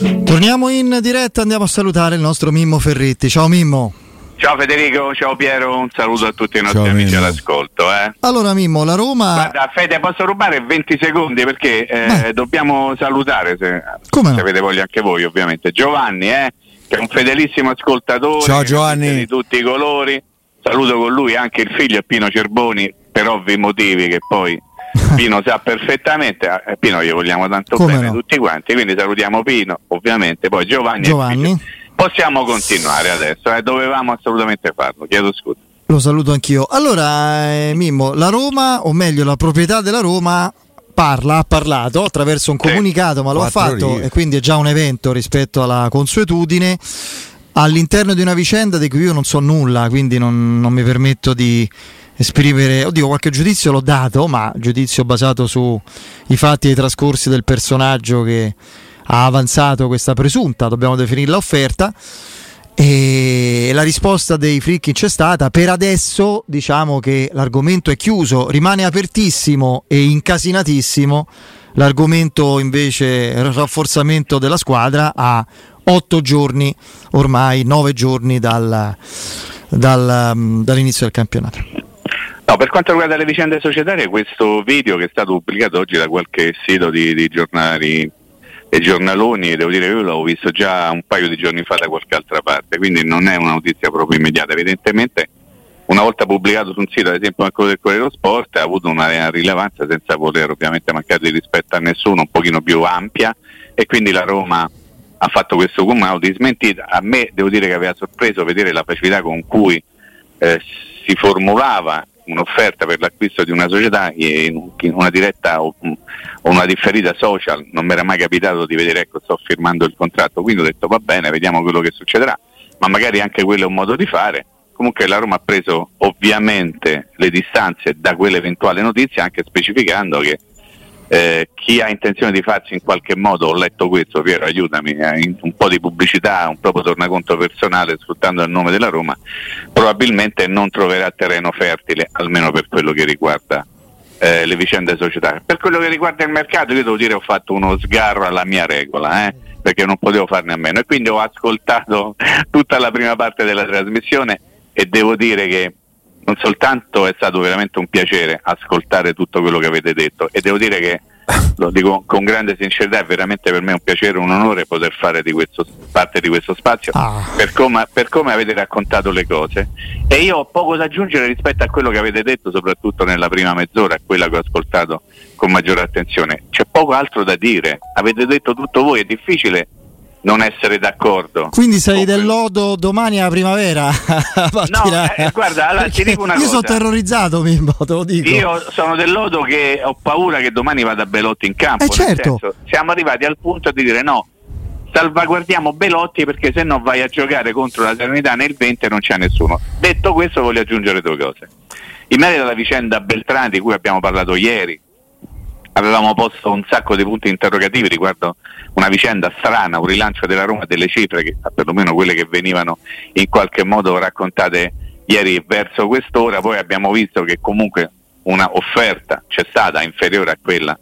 Torniamo in diretta, andiamo a salutare il nostro Mimmo Ferretti. Ciao Mimmo. Ciao Federico, ciao Piero, un saluto a tutti i nostri Ciao, amici Mimmo. all'ascolto. Eh. Allora Mimmo, la Roma... Guarda, Fede, posso rubare 20 secondi perché eh, dobbiamo salutare, se, Come se avete voglia anche voi ovviamente, Giovanni, eh, che è un fedelissimo ascoltatore. Ciao, Giovanni. Di tutti i colori. Saluto con lui anche il figlio Pino Cerboni, per ovvi motivi che poi Pino sa perfettamente. Eh, Pino gli vogliamo tanto Come bene no? tutti quanti, quindi salutiamo Pino ovviamente, poi Giovanni. Giovanni. Possiamo continuare adesso, eh, dovevamo assolutamente farlo, chiedo scusa. Lo saluto anch'io. Allora, eh, Mimmo, la Roma, o meglio la proprietà della Roma, parla, ha parlato attraverso un Sì. comunicato, ma lo ha fatto righe. e quindi è già un evento rispetto alla consuetudine all'interno di una vicenda di cui io non so nulla, quindi non, non mi permetto di esprimere, oddio, qualche giudizio l'ho dato, ma giudizio basato sui fatti e i trascorsi del personaggio che ha avanzato questa presunta, dobbiamo definirla offerta. E la risposta dei fricchi c'è stata. Per adesso diciamo che l'argomento è chiuso, rimane apertissimo e incasinatissimo. L'argomento invece rafforzamento della squadra a otto giorni, ormai nove giorni dal- dal, mm, dall'inizio del campionato. No, per quanto riguarda le vicende societarie, questo video che è stato pubblicato oggi da qualche sito di, di giornali e giornaloni, devo dire che io l'avevo visto già un paio di giorni fa da qualche altra parte, quindi non è una notizia proprio immediata. Evidentemente, una volta pubblicato su un sito, ad esempio come quello del Corriere dello Sport, ha avuto una rilevanza senza voler ovviamente mancare di rispetto a nessuno, un pochino più ampia, e quindi la Roma ha fatto questo comunicato di smentita. A me devo dire che aveva sorpreso vedere la facilità con cui eh, si formulava un'offerta per l'acquisto di una società in una diretta o, o una differita social, non mi era mai capitato di vedere ecco sto firmando il contratto, quindi ho detto va bene, vediamo quello che succederà, ma magari anche quello è un modo di fare. Comunque la Roma ha preso ovviamente le distanze da quell'eventuale notizia, anche specificando che eh, chi ha intenzione di farsi in qualche modo, ho letto questo, Piero aiutami, eh, un po' di pubblicità, un proprio tornaconto personale sfruttando il nome della Roma, probabilmente non troverà terreno fertile, almeno per quello che riguarda eh, le vicende societarie. Per quello che riguarda il mercato, io devo dire ho fatto uno sgarro alla mia regola, eh, perché non potevo farne a meno e quindi ho ascoltato tutta la prima parte della trasmissione e devo dire che non soltanto è stato veramente un piacere ascoltare tutto quello che avete detto e devo dire che lo dico con grande sincerità è veramente per me un piacere un onore poter fare di questo, parte di questo spazio Ah. per, come, per come avete raccontato le cose. E io ho poco da aggiungere rispetto a quello che avete detto soprattutto nella prima mezz'ora quella che ho ascoltato con maggiore attenzione. C'è poco altro da dire. Avete detto tutto voi è difficile non essere d'accordo Quindi sei del lodo domani alla primavera? Partirà. eh, guarda, allora, ti dico una Io sono cosa. terrorizzato, Mimmo, te lo dico. Io sono del lodo che ho paura che domani vada Belotti in campo. Eh, certo. senso, siamo arrivati al punto di dire no, salvaguardiamo Belotti perché se no vai a giocare contro la Serenità nel 20 e non c'è nessuno. Detto questo voglio aggiungere due cose. In merito alla vicenda Beltrani di cui abbiamo parlato ieri, avevamo posto un sacco di punti interrogativi riguardo una vicenda strana, un rilancio della Roma delle cifre, che, perlomeno quelle che venivano in qualche modo raccontate ieri verso quest'ora, poi abbiamo visto che comunque una offerta c'è stata inferiore a quella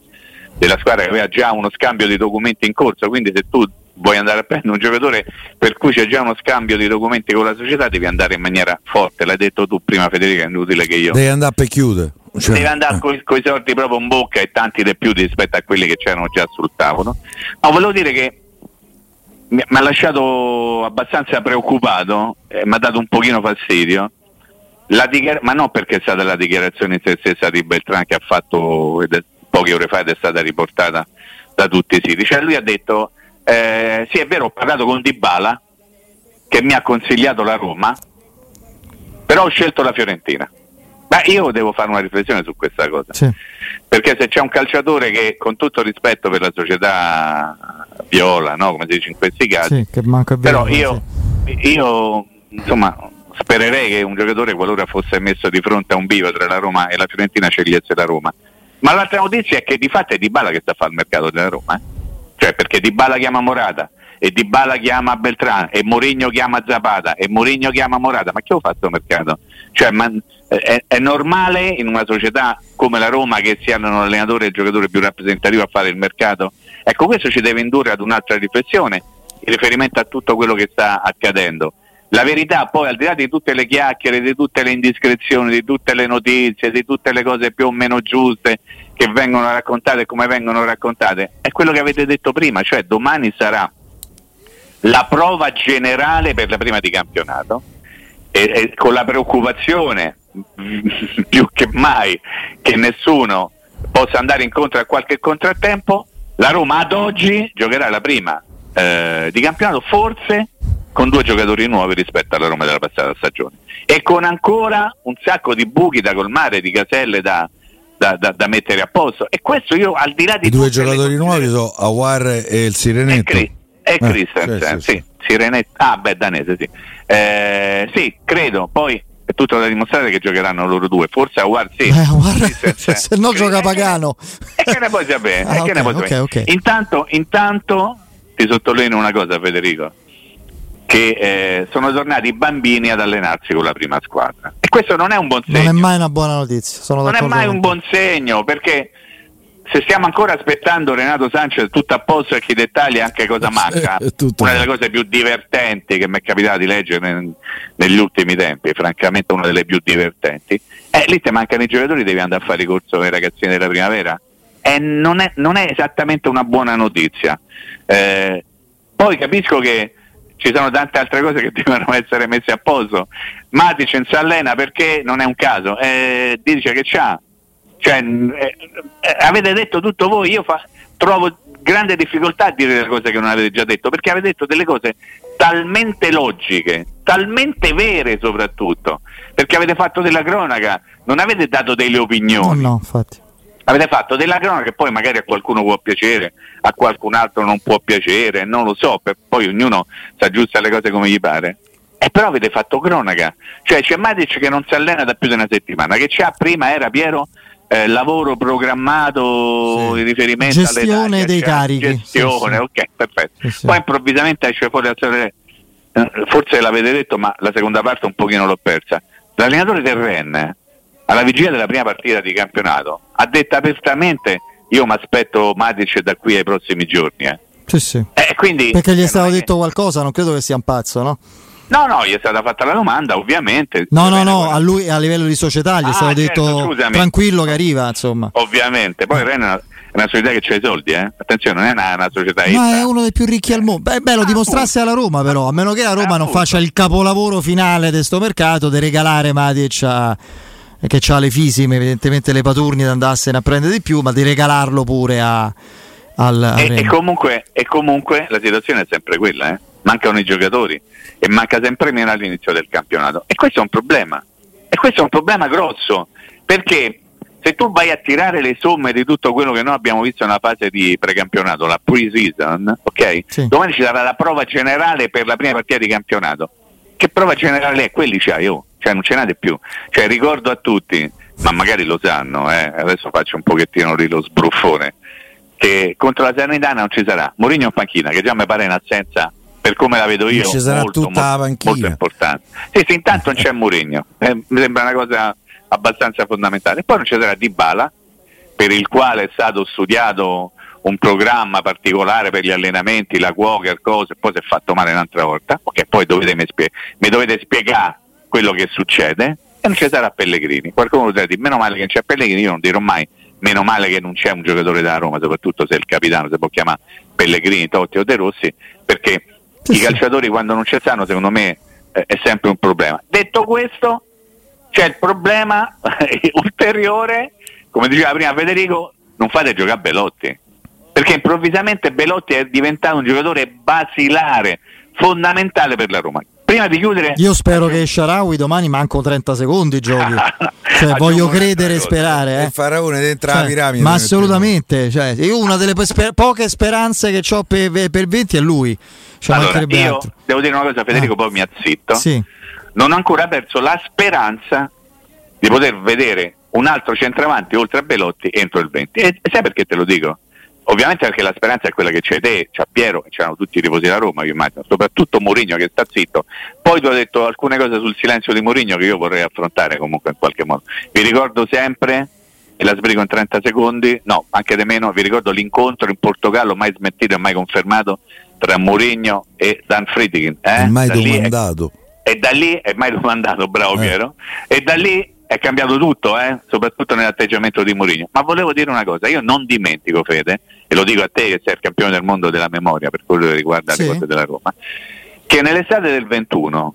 della squadra che aveva già uno scambio di documenti in corso, quindi se tu vuoi andare a prendere un giocatore per cui c'è già uno scambio di documenti con la società devi andare in maniera forte, l'hai detto tu prima Federica, è inutile che io... Devi andare per chiudere. Cioè, Deve andare con i soldi proprio in bocca e tanti di più rispetto a quelli che c'erano già sul tavolo. Ma volevo dire che mi, ha lasciato abbastanza preoccupato, eh, mi ha dato un pochino fastidio. Dichiar- ma non perché è stata la dichiarazione in se stessa di Beltran che ha fatto è, poche ore fa ed è stata riportata da tutti i siti. Cioè lui ha detto, eh, sì è vero, ho parlato con Dybala che mi ha consigliato la Roma, però ho scelto la Fiorentina. Ma io devo fare una riflessione su questa cosa. Sì. Perché se c'è un calciatore che, con tutto rispetto per la società viola, no? come si dice in questi casi, sì, però io, io insomma, spererei che un giocatore, qualora fosse messo di fronte a un vivo tra la Roma e la Fiorentina, scegliesse la Roma. Ma l'altra notizia è che di fatto è Di Bala che sta a fare il mercato della Roma. Eh? Cioè perché Di Bala chiama Morata, e Di Bala chiama Beltrán e Mourinho chiama Zapata e Mourinho chiama Morata, ma chi ho fatto mercato? Cioè, ma, è, è, normale in una società come la Roma che siano un allenatore e il giocatore più rappresentativo a fare il mercato? Ecco, questo ci deve indurre ad un'altra riflessione in riferimento a tutto quello che sta accadendo. La verità poi, al di là di tutte le chiacchiere, di tutte le indiscrezioni, di tutte le notizie, di tutte le cose più o meno giuste che vengono raccontate e come vengono raccontate, è quello che avete detto prima, cioè domani sarà la prova generale per la prima di campionato e, e con la preoccupazione più che mai che nessuno possa andare incontro a qualche contrattempo, la Roma ad oggi giocherà la prima eh, di campionato forse con due giocatori nuovi rispetto alla Roma della passata stagione e con ancora un sacco di buchi da colmare, di caselle da, da, da, da mettere a posto. E questo io al di là di... I due giocatori nuovi sono Awar e il Sirenetto. E, e eh, Christensen, sì, sì. Sirenetta, ah beh, danese, sì. Eh, sì, credo, poi è tutto da dimostrare che giocheranno loro due, forse Awar sì. Eh, Awar, se, se no gioca Pagano. E che ne puoi sapere? Ah, okay, okay, okay. Intanto, intanto ti sottolineo una cosa Federico, che eh, sono tornati i bambini ad allenarsi con la prima squadra. E questo non è un buon segno. Non è mai una buona notizia. non è mai un buon segno perché se stiamo ancora aspettando Renato Sanchez tutto a posto e che i dettagli anche cosa manca, una delle cose più divertenti che mi è capitato di leggere negli ultimi tempi, francamente una delle più divertenti, eh, lì ti mancano i giocatori, devi andare a fare ricorso ai ragazzini della primavera. E non è, non è esattamente una buona notizia. Eh, poi capisco che ci sono tante altre cose che devono essere messe a posto. Matic in Sallena perché non è un caso, eh, dice che c'ha cioè, eh, eh, avete detto tutto voi, io fa, trovo grande difficoltà a dire delle cose che non avete già detto, perché avete detto delle cose talmente logiche, talmente vere soprattutto, perché avete fatto della cronaca, non avete dato delle opinioni. No, no, infatti. Avete fatto della cronaca che poi magari a qualcuno può piacere, a qualcun altro non può piacere, non lo so, poi ognuno si aggiusta le cose come gli pare. E però avete fatto cronaca, cioè c'è Matic che non si allena da più di una settimana, che c'ha prima era Piero eh, lavoro programmato sì. in riferimento gestione alle dei cioè, carichi gestione, sì, ok perfetto poi improvvisamente esce fuori la storia eh, forse l'avete detto ma la seconda parte un pochino l'ho persa l'allenatore del Ren alla vigilia della prima partita di campionato ha detto apertamente io mi aspetto Matic da qui ai prossimi giorni eh. Sì, sì. Eh, quindi, perché gli è stato detto qualcosa non credo che sia un pazzo no? No, no, gli è stata fatta la domanda, ovviamente. No, no, no, a lui a livello di società gli è ah, stato certo, detto scusami. tranquillo che arriva, insomma. Ovviamente, poi Ren è una, è società che c'ha i soldi, eh? Attenzione, non è una, una società Ma è uno dei più ricchi al mondo. Beh, beh lo ah, dimostrasse alla Roma, però, a meno che la Roma ah, non faccia il capolavoro finale di questo mercato di regalare Matic a che ha le fisime, evidentemente le paturni da andarsene a prendere di più, ma di regalarlo pure a, al, e, e, comunque, e comunque la situazione è sempre quella, eh? Mancano i giocatori e manca sempre meno all'inizio del campionato. E questo è un problema. E questo è un problema grosso, perché se tu vai a tirare le somme di tutto quello che noi abbiamo visto nella fase di precampionato, la pre-season, ok? Sì. Domani ci sarà la prova generale per la prima partita di campionato. Che prova generale è? Quelli c'hai, oh. cioè non ce n'è più. Cioè ricordo a tutti, ma magari lo sanno, eh? adesso faccio un pochettino di lo sbruffone, che contro la Sanitana non ci sarà. Mourinho in panchina, che già mi pare in assenza per come la vedo io, ci sarà molto, tutta molto, molto importante. Sì, sì, intanto non c'è Mourinho, eh, mi sembra una cosa abbastanza fondamentale. Poi non ci sarà Dybala, per il quale è stato studiato un programma particolare per gli allenamenti, la Walker, cose, poi si è fatto male un'altra volta, ok, poi dovete mi, spie- mi dovete spiegare quello che succede e non ci sarà Pellegrini. Qualcuno potrà dire, meno male che non c'è Pellegrini, io non dirò mai meno male che non c'è un giocatore da Roma, soprattutto se il capitano si può chiamare Pellegrini, Totti o De Rossi, perché sì, i calciatori sì. quando non ci stanno secondo me eh, è sempre un problema. Detto questo, c'è il problema ulteriore, come diceva prima Federico, non fate giocare Belotti, perché improvvisamente Belotti è diventato un giocatore basilare, fondamentale per la Roma. Prima di chiudere, io spero che Sharawi domani manco 30 secondi giochi. cioè, voglio credere e sperare. Eh. Il faraone dentro cioè, la piramide. Ma assolutamente. Cioè, io una delle sper- poche speranze che ho per, per 20 è lui. Cioè, allora, io altro. devo dire una cosa, Federico, ah. poi mi azzitto. Sì. Non ho ancora perso la speranza di poter vedere un altro centravanti oltre a Belotti entro il 20. E sai perché te lo dico? Ovviamente perché la speranza è quella che c'è te, c'è Piero, che c'erano tutti i tifosi da Roma, io immagino, soprattutto Mourinho che sta zitto. Poi tu hai detto alcune cose sul silenzio di Mourinho che io vorrei affrontare comunque in qualche modo. Vi ricordo sempre, e la sbrigo in 30 secondi, no, anche di meno, vi ricordo l'incontro in Portogallo, mai smentito e mai confermato, tra Mourinho e Dan Friedkin. Eh? Mai da domandato. È, e da lì, è mai domandato, bravo eh. Piero, e da lì è cambiato tutto, eh? soprattutto nell'atteggiamento di Mourinho. Ma volevo dire una cosa, io non dimentico, Fede, e lo dico a te che sei il campione del mondo della memoria per quello che riguarda sì. le cose della Roma, che nell'estate del 21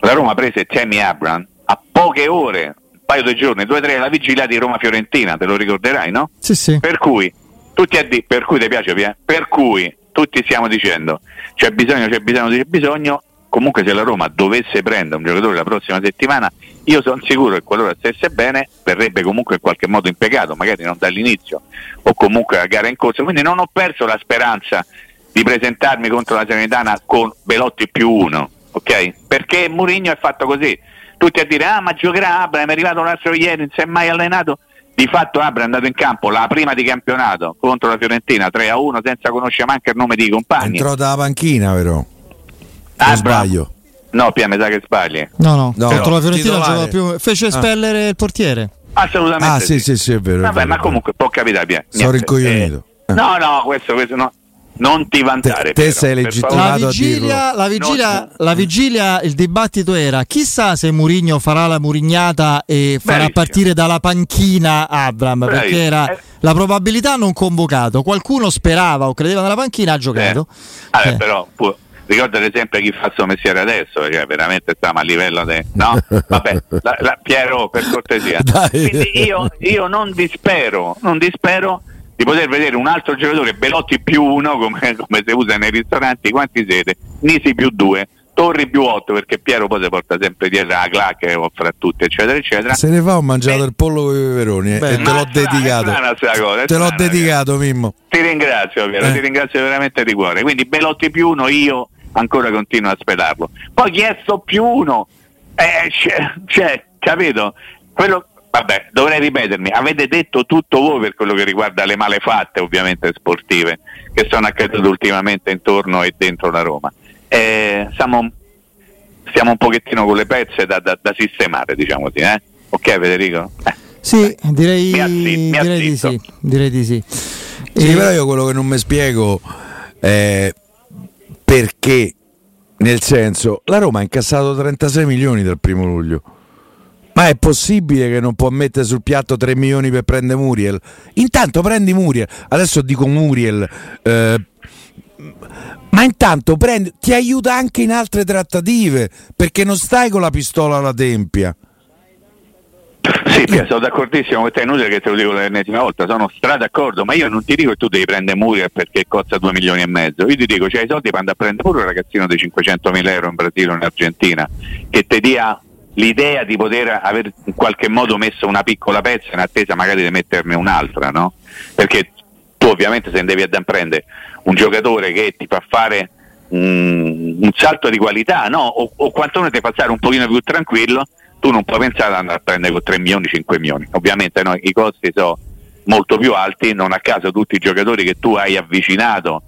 la Roma prese Tammy Abram a poche ore, un paio di giorni, due o tre, la vigilia di Roma-Fiorentina, te lo ricorderai, no? Sì, sì. Per cui, tutti a di- per cui ti piace, per cui tutti stiamo dicendo c'è bisogno, c'è bisogno, c'è bisogno, comunque se la Roma dovesse prendere un giocatore la prossima settimana, io sono sicuro che qualora stesse bene verrebbe comunque in qualche modo impiegato, magari non dall'inizio o comunque a gara in corso, quindi non ho perso la speranza di presentarmi contro la Serenitana con Belotti più uno, ok? Perché Mourinho è fatto così, tutti a dire ah ma giocherà Abra, è arrivato l'altro ieri, non si è mai allenato, di fatto Abra è andato in campo la prima di campionato contro la Fiorentina 3 a 1 senza conoscere neanche il nome di compagni. Entrò dalla panchina però. Ah, sbaglio. No, Pia, mi sa che sbagli. No, no, no contro la Fiorentina giocava più. Fece espellere ah. il portiere. Assolutamente. Ah, sì, sì, sì, è vero. Vabbè, vero, ma comunque può capitare, Pia. Sono rincoglionito. Eh, no, no, questo, questo no. Non ti vantare. Te, te sei legittimato la vigilia, la vigilia, non... la vigilia, il dibattito era chissà se Murigno farà la murignata e farà Bravissimo. partire dalla panchina Abram, Bravissimo. perché era eh. la probabilità non convocato. Qualcuno sperava o credeva nella panchina, ha giocato. Eh. Vabbè, eh. però può, ricordate sempre chi fa il suo mestiere adesso, cioè veramente stiamo a livello di... No? Vabbè, la, la, Piero per cortesia. Io, io non dispero, non dispero di poter vedere un altro giocatore Belotti più uno come, come si usa nei ristoranti quanti siete? Nisi più due Torri più 8 perché Piero poi si porta sempre dietro la clacca e offre a tutti eccetera eccetera se ne fa ho mangiato eh. il pollo con i peperoni Beh, e te l'ho dedicato cosa, te l'ho dedicato Mimmo ti ringrazio Piero eh. ti ringrazio veramente di cuore quindi Belotti più uno io ancora continuo a aspettarlo poi chiesto più uno eh, c'è capito quello vabbè, dovrei ripetermi, avete detto tutto voi per quello che riguarda le malefatte ovviamente sportive che sono accadute ultimamente intorno e dentro la Roma. Eh, siamo, stiamo un pochettino con le pezze da, da, da sistemare, diciamo così, eh? Ok Federico? Eh. Sì, direi, direi di sì, direi di sì. Sì, e... però io quello che non mi spiego è perché, nel senso, la Roma ha incassato 36 milioni dal primo luglio ma è possibile che non può mettere sul piatto 3 milioni per prendere Muriel? Intanto prendi Muriel, adesso dico Muriel, eh, ma intanto prendi, ti aiuta anche in altre trattative, perché non stai con la pistola alla tempia. Sì, Pia, sono d'accordissimo con te, è inutile che te lo dico l'ennesima volta, sono stra d'accordo, ma io non ti dico che tu devi prendere Muriel perché costa 2 milioni e mezzo, io ti dico c'hai i soldi per andare a prendere pure un ragazzino di 500 mila euro in Brasile o in Argentina, che ti dia l'idea di poter aver in qualche modo messo una piccola pezza in attesa magari di metterne un'altra, no? Perché tu ovviamente se devi andare a prendere un giocatore che ti fa fare un, un salto di qualità, no? O, o quantomeno ti fa stare un pochino più tranquillo, tu non puoi pensare ad andare a prendere con 3 milioni, 5 milioni. Ovviamente no, i costi sono molto più alti, non a caso tutti i giocatori che tu hai avvicinato,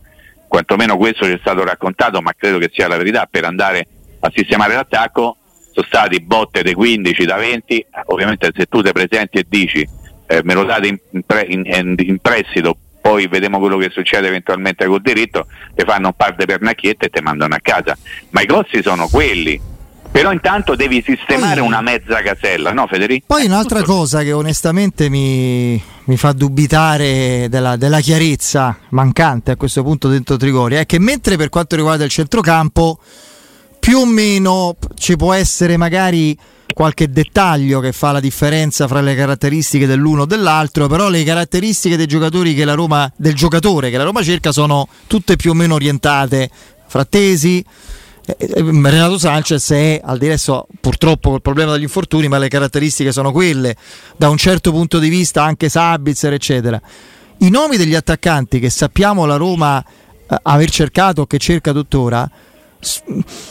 quantomeno questo ci è stato raccontato, ma credo che sia la verità, per andare a sistemare l'attacco, sono stati botte dei 15, da 20, ovviamente se tu ti presenti e dici eh, me lo date in, in, in, in, prestito, poi vediamo quello che succede eventualmente col diritto, ti fanno un par di pernacchiette e ti mandano a casa. Ma i costi sono quelli. Però intanto devi sistemare Poi- una mezza casella, no Federico? Poi un'altra cosa che onestamente mi, mi fa dubitare della, della chiarezza mancante a questo punto dentro Trigoria è che mentre per quanto riguarda il centrocampo più o meno ci può essere magari qualche dettaglio che fa la differenza fra le caratteristiche dell'uno o dell'altro, però le caratteristiche dei giocatori che la Roma, del giocatore che la Roma cerca sono tutte più o meno orientate frattesi. Eh, eh, Renato Sanchez è al di adesso purtroppo col problema degli infortuni, ma le caratteristiche sono quelle. Da un certo punto di vista anche Sabitzer, eccetera. I nomi degli attaccanti che sappiamo la Roma eh, aver cercato o che cerca tuttora,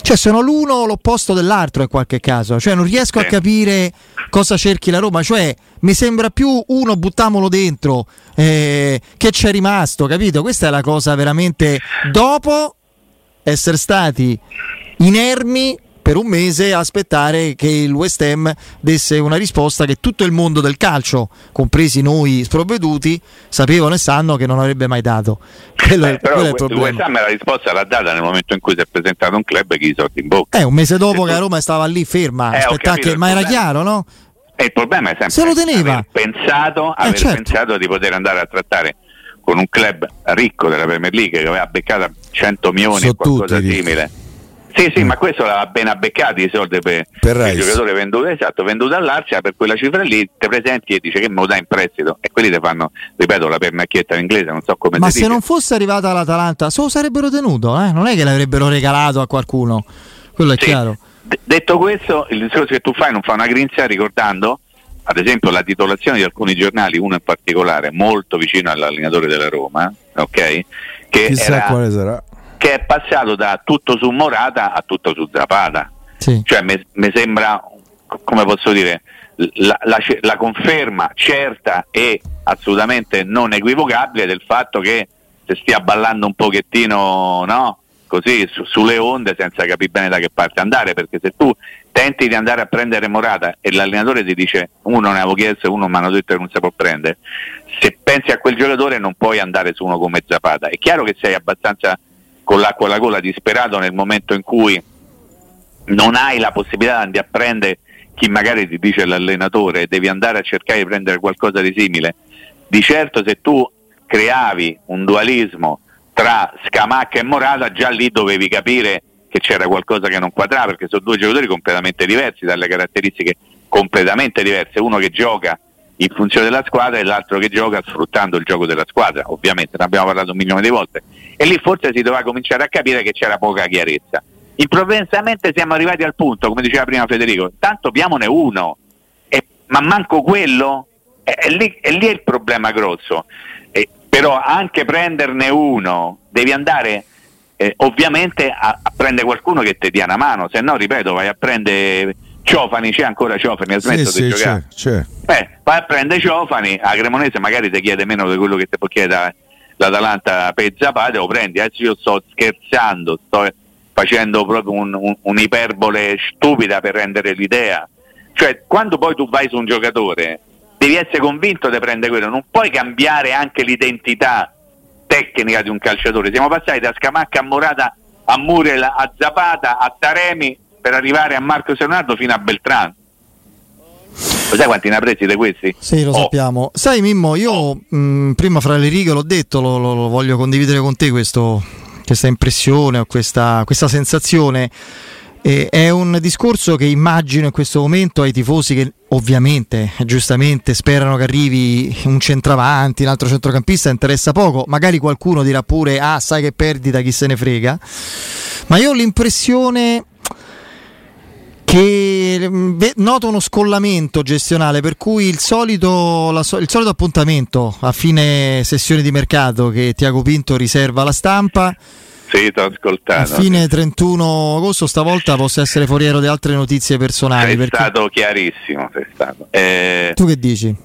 cioè sono l'uno l'opposto dell'altro in qualche caso. Cioè non riesco a capire cosa cerchi la Roma. Cioè mi sembra più uno buttamolo dentro eh, che c'è rimasto, capito? Questa è la cosa veramente dopo essere stati inermi per un mese a aspettare che il West Ham desse una risposta che tutto il mondo del calcio, compresi noi sprovveduti, sapevano e sanno che non avrebbe mai dato. Quello, è, Eh, però quello è il il West problema. Ham la risposta l'ha data nel momento in cui si è presentato un club che gli soldi in bocca. Eh, un mese dopo Se che la tu- Roma stava lì ferma, Eh, capito, che, ma era problema- chiaro, no? E il problema è sempre Se lo teneva. pensato, aver certo. pensato di poter andare a trattare con un club ricco della Premier League che aveva beccato 100 milioni o qualcosa tutti, simile. Sì, sì, ma questo l'aveva appena beccato i soldi per, Per il giocatore venduto, esatto, venduto all'Arsenal per quella cifra lì, te presenti e dice che me lo dai in prestito e quelli ti fanno, ripeto, la pernacchietta in inglese, non so come Ma se dice. non fosse arrivata l'Atalanta, se lo sarebbero tenuto, eh? non è che l'avrebbero regalato a qualcuno. Quello è Sì. chiaro. D- detto questo, il discorso che tu fai non fa una grinzia ricordando, ad esempio, la titolazione di alcuni giornali, uno in particolare molto vicino all'allenatore della Roma, ok? Che, era- quale sarà. che è passato da tutto su Morata a tutto su Zapata. Sì. Cioè, mi sembra, come posso dire, la, la- la conferma certa e assolutamente non equivocabile del fatto che si stia ballando un pochettino, no? Così su- sulle onde senza capire bene da che parte andare, perché se tu tenti di andare a prendere Morata e l'allenatore ti dice uno ne avevo chiesto e uno mi hanno detto che non si può prendere, se pensi a quel giocatore non puoi andare su uno come Zapata. È chiaro che sei abbastanza con l'acqua alla gola disperato nel momento in cui non hai la possibilità di andare a prendere chi magari ti dice l'allenatore, devi andare a cercare di prendere qualcosa di simile. Di certo se tu creavi un dualismo tra Scamacca e Morata, già lì dovevi capire che c'era qualcosa che non quadrava, perché sono due giocatori completamente diversi, dalle caratteristiche completamente diverse, uno che gioca in funzione della squadra e l'altro che gioca sfruttando il gioco della squadra, ovviamente. Ne abbiamo parlato un milione di volte, e lì forse si doveva cominciare a capire che c'era poca chiarezza. Improvvisamente siamo arrivati al punto, come diceva prima Federico, tanto abbiamone uno, e- ma manco quello, è, è lì, è lì il problema grosso. E- però anche prenderne uno, devi andare eh, ovviamente a, a prendere qualcuno che ti dia una mano, se no, ripeto, vai a prendere Ciofani, c'è ancora Ciofani, ha Sì, smesso di sì, giocare. c'è, c'è. Eh, vai a prendere Ciofani, a Cremonese magari ti chiede meno di quello che ti può chiedere l'Atalanta per Zapata, lo prendi. Adesso io sto scherzando, sto facendo proprio un- un- un'iperbole stupida per rendere l'idea. Cioè, quando poi tu vai su un giocatore, devi essere convinto di prendere quello, non puoi cambiare anche l'identità tecnica di un calciatore. Siamo passati da Scamacca a Morata a Muriel a Zapata a Taremi per arrivare a Marco Leonardo fino a Beltrán. Lo sai quanti ne ha presi di questi? Sì, lo Oh, sappiamo. Sai Mimmo, io mh, prima fra le righe l'ho detto, lo, lo- lo voglio condividere con te questo- questa impressione o questa, questa sensazione. Eh, è un discorso che immagino in questo momento ai tifosi che ovviamente, giustamente, sperano che arrivi un centravanti, un altro centrocampista, interessa poco. Magari qualcuno dirà pure, ah sai che perdita, chi se ne frega. Ma io ho l'impressione che mm, noto uno scollamento gestionale per cui il solito, il solito appuntamento a fine sessione di mercato che Tiago Pinto riserva alla stampa Ti ho a ascoltato. fine 31 agosto stavolta possa essere foriero di altre notizie personali Sei perché- stato chiarissimo, sei stato. Eh, tu che dici?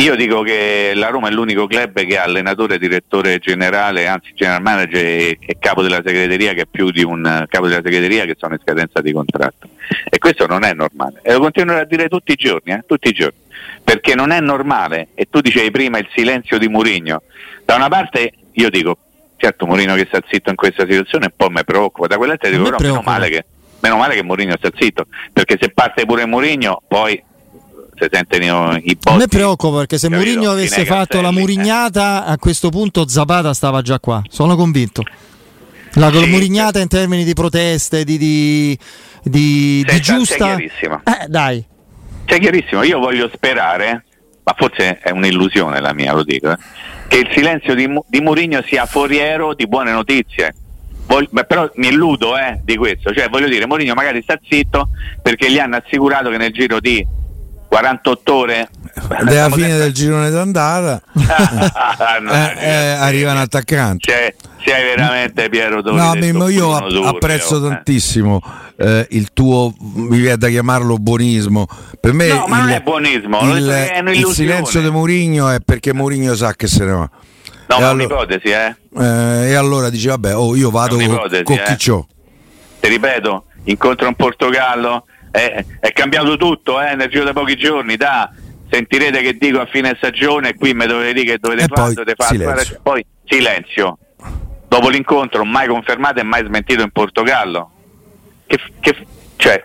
io dico che la Roma è l'unico club che ha allenatore, direttore generale, anzi general manager e, e capo della segreteria che è più di un capo della segreteria che sono in scadenza di contratto. E questo non è normale. E lo continuerò a dire tutti i giorni, eh, tutti i giorni. Perché non è normale, e tu dicevi prima il silenzio di Murigno. Da una parte io dico, certo Murigno che sta zitto in questa situazione un po' mi preoccupa, da quell'altra A dico però meno male che meno male che Mourinho sta zitto, perché se parte pure Mourinho poi si sentono i botti. A me preoccupa perché se capito? Mourinho avesse fatto la murignata, a questo punto Zapata stava già qua, sono convinto. La Sì. murignata in termini di proteste, di, di, di, di giusta... chiarissimo. Eh, dai, Cioè, chiarissimo, io voglio sperare, ma forse è un'illusione la mia, lo dico, eh, che il silenzio di, di Mourinho sia foriero di buone notizie. Voglio- beh, però mi illudo eh, di questo, cioè voglio dire, Mourinho magari sta zitto perché gli hanno assicurato che nel giro di 48 ore È la fine del girone d'andata. Eh, eh, arrivano attaccanti. Cioè, sei veramente Piero Tori No, Mimmo, io apprezzo eh. tantissimo eh, il tuo, mi viene da chiamarlo buonismo. Per me No, ma il, non è buonismo, il, è il silenzio di Mourinho è perché Mourinho sa che se ne va. No, E ma allora- un'ipotesi, eh. Eh, e allora dice vabbè, oh, io vado con, con eh. chi c'ho. ti ripeto, incontro in Portogallo, è, è cambiato tutto eh, nel giro di pochi giorni, da sentirete che dico a fine stagione, qui mi dovete dire che dovete E fare, poi dovete fare, silenzio. fare- poi silenzio. Dopo l'incontro mai confermato e mai smentito in Portogallo. Che, che- cioè,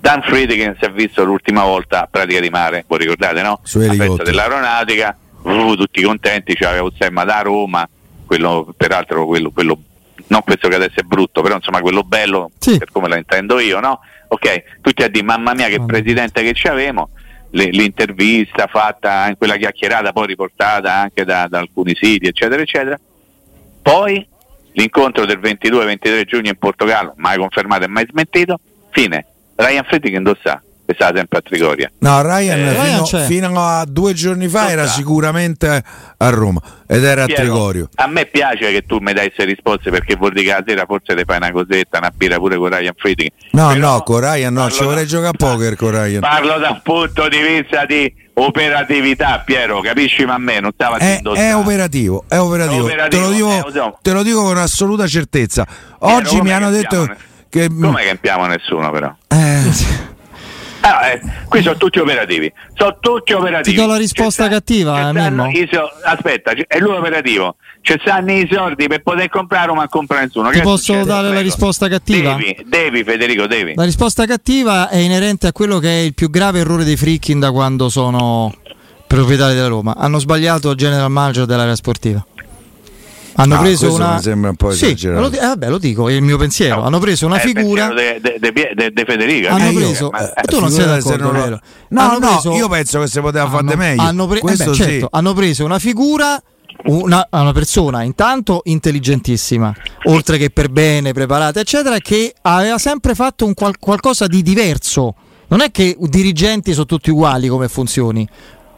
Dan Friedkin si è visto l'ultima volta a pratica di mare, voi ricordate no? Su La festa dell'aeronautica, uh, tutti contenti, c'aveva Uzzemma da Roma, quello peraltro quello, quello non questo che adesso è brutto, però insomma quello bello Sì. per come la intendo io, no? Ok, tutti a dire mamma mia che presidente che ci avevamo, l'intervista fatta in quella chiacchierata poi riportata anche da, da alcuni siti, eccetera, eccetera. Poi l'incontro del 22-23 giugno in Portogallo, mai confermato e mai smentito, fine. Ryan Friedkin dove sta? Stava sempre a Trigoria. No, Ryan, Eh, fino, Ryan fino a due giorni fa Non era sta. sicuramente a Roma ed era a Piero, Trigorio. A me piace che tu mi dai queste risposte perché vuol dire che la sera forse ti fai una cosetta, una birra pure con Ryan Friedkin. No, Però no, con Ryan no, ci vorrei da- giocare a poker con Ryan. Parlo da un punto di vista di operatività, Piero, capisci ma a me non stava È, è operativo, è operativo. operativo, te, lo dico, eh, so. te lo dico con assoluta certezza. Piero, Oggi mi come hanno detto siamo- che. Come che impiamo nessuno però? Eh, Ah, eh, qui sono tutti operativi, sono tutti operativi. Ti do la risposta sta- cattiva, i so- aspetta, è lui operativo. Ci stanno i soldi per poter comprare, ma non compra nessuno. Ti Che posso succede? dare la Prego. risposta cattiva? Devi, devi Federico, devi. La risposta cattiva è inerente a quello che è il più grave errore dei Frickin da quando sono proprietari della Roma. Hanno sbagliato il general manager dell'area sportiva. Hanno Ah, preso questo una. mi sembra un po' sì, esagerato. lo, di- eh, vabbè, lo dico, è il mio pensiero. Hanno preso una il figura. de, de, de, de- de Federico. Hanno eh, preso- ma- eh, tu non sei d'accordo, non lo- vero? No, Hanno no, preso- io penso che si poteva fare hanno- meglio. hanno pre- eh beh, sì. certo, hanno preso una figura, una, una persona intanto intelligentissima, oltre che per bene, preparata, eccetera, che aveva sempre fatto un qual- qualcosa di diverso. Non è che i dirigenti sono tutti uguali come funzioni.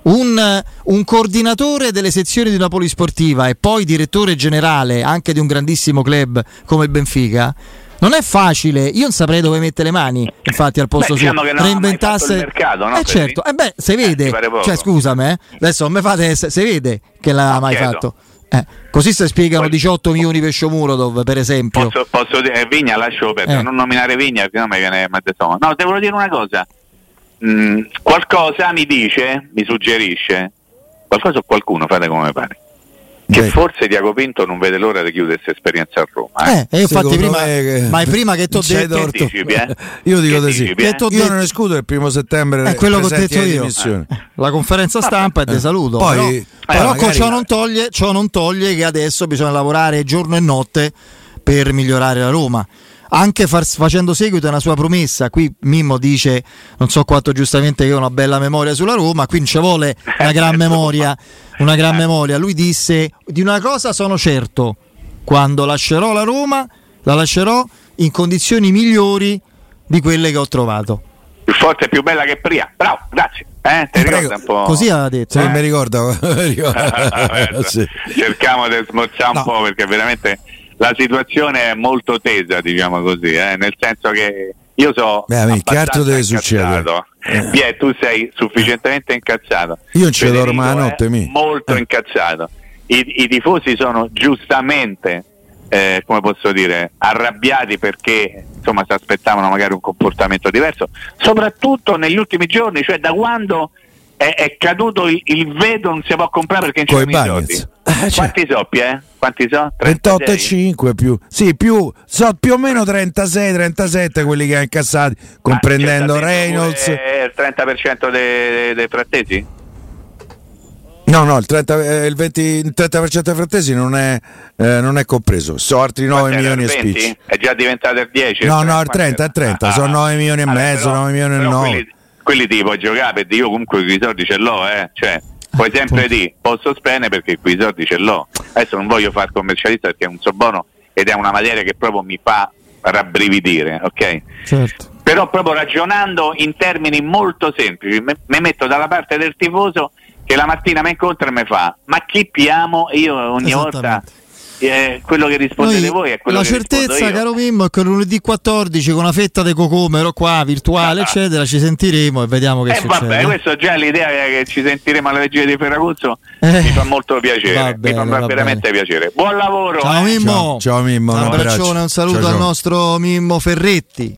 Un, un coordinatore delle sezioni di una polisportiva e poi direttore generale anche di un grandissimo club come il Benfica. Non è facile, io non saprei dove mettere le mani, infatti, al posto Beh, suo. diciamo ha mai fatto il mercato, no, Eh certo, eh beh, si vede, ti pare poco? cioè scusami, eh. adesso mi fate, se vede che l'ha No, mai chiedo. fatto. Eh, così si spiegano Poi- 18 milioni per Shomurodov, per esempio. Posso, posso dire, Vigna lascio perdere, Eh. non nominare Vigna perché non mi viene stomaco. No, devo dire una cosa. Mm, qualcosa mi dice, mi suggerisce, qualcosa o qualcuno, fate come pare, che Beh. forse Diaco Pinto non vede l'ora di chiudere questa esperienza a Roma. eh. Eh, infatti prima, me che- ma è prima che ti ho c'hai detto... torto. Anticipi, eh? Io dico Che di sì. Che eh? t'ho Io detto- non escludo il primo settembre. È quello che ho detto io. dimissioni. La conferenza stampa e te saluto. Poi- però eh, però ciò, non toglie, ciò non toglie che adesso bisogna lavorare giorno e notte per migliorare la Roma. Anche far- facendo seguito a una sua promessa, qui Mimmo dice, non so quanto giustamente che ho una bella memoria sulla Roma, qui non ci vuole una gran memoria, una gran memoria. Lui disse, di una cosa sono certo, quando lascerò la Roma, la lascerò in condizioni migliori di quelle che ho trovato. Più forte e più bella che prima. Bravo, grazie. Eh, ti Prego. ricorda un po'? Così aveva detto. Sì, eh. mi ricordo. mi ricordo. Guarda, Sì. Cerchiamo di smorzare un No. po' perché veramente la situazione è molto tesa, diciamo così, eh, nel senso che io so Beh, amico, che altro deve succedere? Eh. Tu sei sufficientemente incazzato. Io ci dormo la notte, mi. Molto Eh. incazzato. I, I tifosi sono giustamente, eh, come posso dire, arrabbiati perché insomma si aspettavano magari un comportamento diverso, soprattutto negli ultimi giorni, cioè da quando è, è caduto il, il, vedo, non si può comprare perché non c'è i soldi. Eh, cioè. Quanti soppi, eh? Quanti so? 28 e 5 più. Sì, più, so più o meno 36, 37 quelli che ha incassati, comprendendo ah, Reynolds. Il 30% dei, dei frattesi? No, no, il, 30, eh, il, 20, il 30% dei frattesi non è, eh, non è compreso, sono altri 9 milioni e spicci. È già diventato il 10? No, no, il 30, il 30, ah, sono 9 milioni e mezzo, però, 9 milioni e 9. Quelli, ti puoi giocare perché io comunque i soldi ce l'ho, eh. Cioè, puoi sempre dire posso spendere perché qui i soldi ce l'ho. Adesso non voglio fare commercialista perché è un so buono ed è una materia che proprio mi fa rabbrividire, ok? Certo. Però proprio ragionando in termini molto semplici, mi metto dalla parte del tifoso che la mattina mi incontra e mi fa ma chi piamo? Io ogni volta eh, quello che rispondete Noi, voi è quello la che certezza caro Mimmo è che lunedì 14 con una fetta di cocomero qua virtuale ah, eccetera ci sentiremo e vediamo che eh, succede vabbè questo già l'idea che ci sentiremo alla regia di Ferraguzzo. Eh, mi fa molto piacere bene, mi fa veramente bene. piacere. Buon lavoro ciao eh. Mimmo. Ciao, ciao Mimmo un abbraccione un saluto ciao, ciao. al nostro Mimmo Ferretti